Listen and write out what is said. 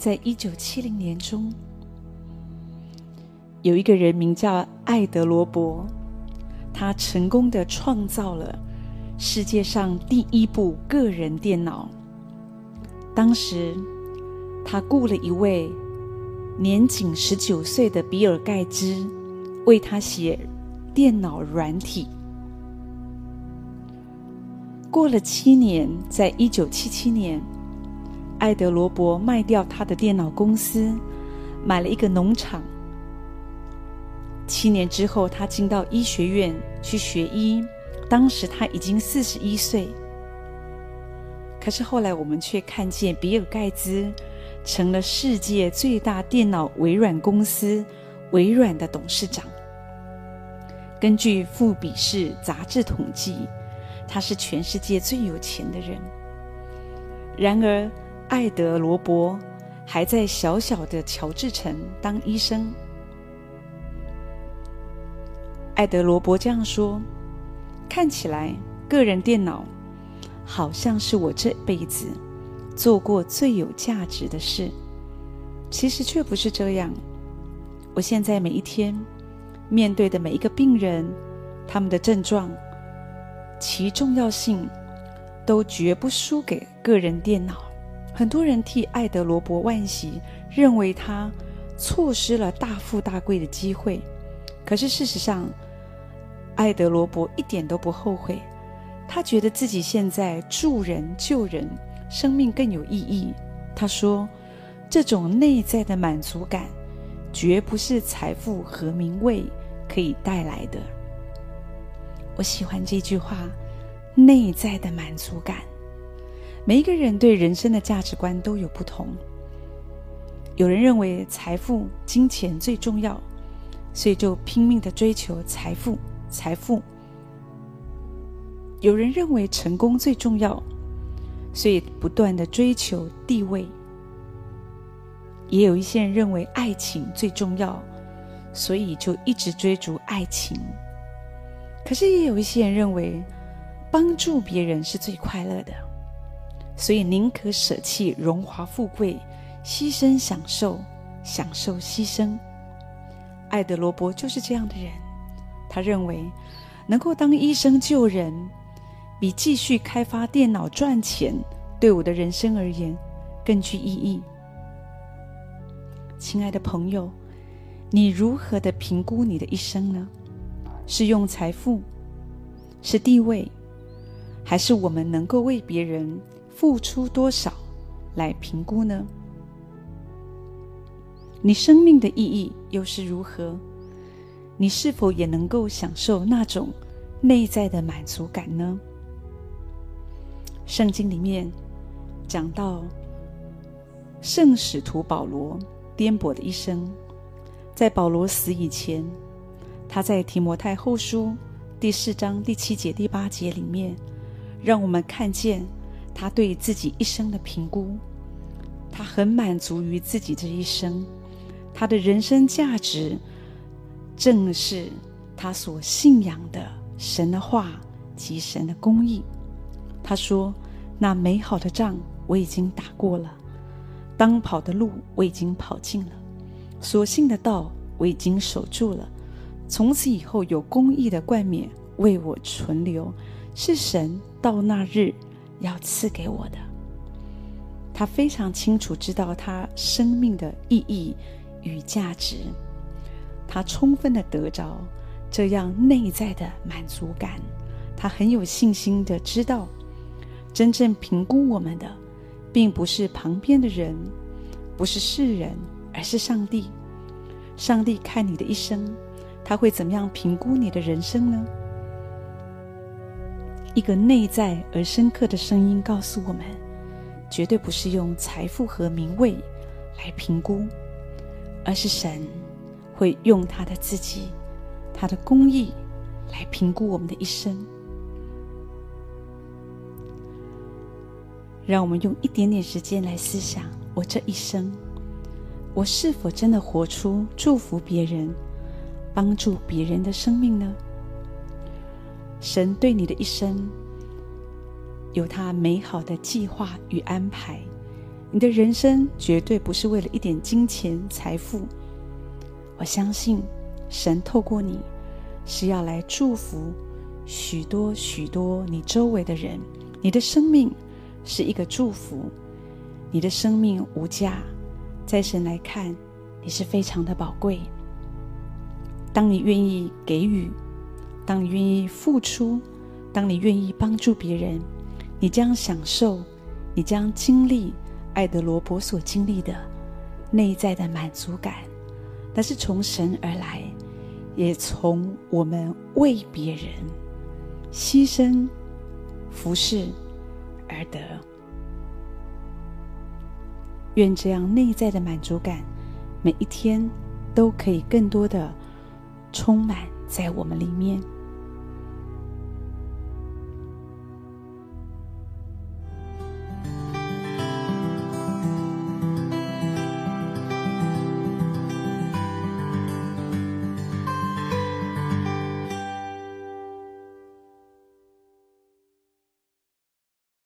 在一九七零年中，有一个人名叫艾德罗伯，他成功的创造了世界上第一部个人电脑。当时，他雇了一位年仅十九岁的比尔盖茨为他写电脑软体。过了七年，在一九七七年，艾德罗伯卖掉他的电脑公司，买了一个农场。七年之后，他进到医学院去学医。当时他已经四十一岁。可是后来，我们却看见比尔盖茨成了世界最大电脑微软公司微软的董事长。根据《富比士》杂志统计，他是全世界最有钱的人。然而，艾德罗伯还在小小的乔治城当医生。艾德罗伯这样说：“看起来，个人电脑好像是我这辈子做过最有价值的事。其实却不是这样。我现在每一天面对的每一个病人，他们的症状，其重要性都绝不输给个人电脑。很多人替爱德罗伯惋惜，认为他错失了大富大贵的机会。可是事实上，爱德罗伯一点都不后悔，他觉得自己现在助人救人，生命更有意义。他说：“这种内在的满足感，绝不是财富和名位可以带来的。”我喜欢这句话：“内在的满足感。”每一个人对人生的价值观都有不同。有人认为财富、金钱最重要，所以就拼命的追求财富。财富，有人认为成功最重要，所以不断的追求地位；也有一些人认为爱情最重要，所以就一直追逐爱情。可是也有一些人认为帮助别人是最快乐的，所以宁可舍弃荣华富贵，牺牲享受，享受牺牲。爱德罗伯就是这样的人。他认为，能够当医生救人，比继续开发电脑赚钱，对我的人生而言更具意义。亲爱的朋友，你如何的评估你的一生呢？是用财富，是地位，还是我们能够为别人付出多少来评估呢？你生命的意义又是如何？你是否也能够享受那种内在的满足感呢？圣经里面讲到圣使徒保罗颠簸的一生，在保罗死以前，他在提摩太后书第四章第七节、第八节里面，让我们看见他对自己一生的评估。他很满足于自己这一生，他的人生价值。正是他所信仰的神的话及神的公义。他说：“那美好的仗我已经打过了，当跑的路我已经跑尽了，所信的道我已经守住了。从此以后，有公义的冠冕为我存留，是神到那日要赐给我的。”他非常清楚知道他生命的意义与价值。他充分的得着这样内在的满足感，他很有信心的知道，真正评估我们的，并不是旁边的人，不是世人，而是上帝。上帝看你的一生，他会怎么样评估你的人生呢？一个内在而深刻的声音告诉我们，绝对不是用财富和名位来评估，而是神。会用他的自己，他的公义来评估我们的一生。让我们用一点点时间来思想：我这一生，我是否真的活出祝福别人、帮助别人的生命呢？神对你的一生有他美好的计划与安排，你的人生绝对不是为了一点金钱财富。我相信神透过你是要来祝福许多许多你周围的人。你的生命是一个祝福，你的生命无价，在神来看，你是非常的宝贵。当你愿意给予，当你愿意付出，当你愿意帮助别人，你将享受，你将经历爱德罗伯所经历的内在的满足感，那是从神而来，也从我们为别人牺牲、服侍而得。愿这样内在的满足感，每一天都可以更多的充满在我们里面。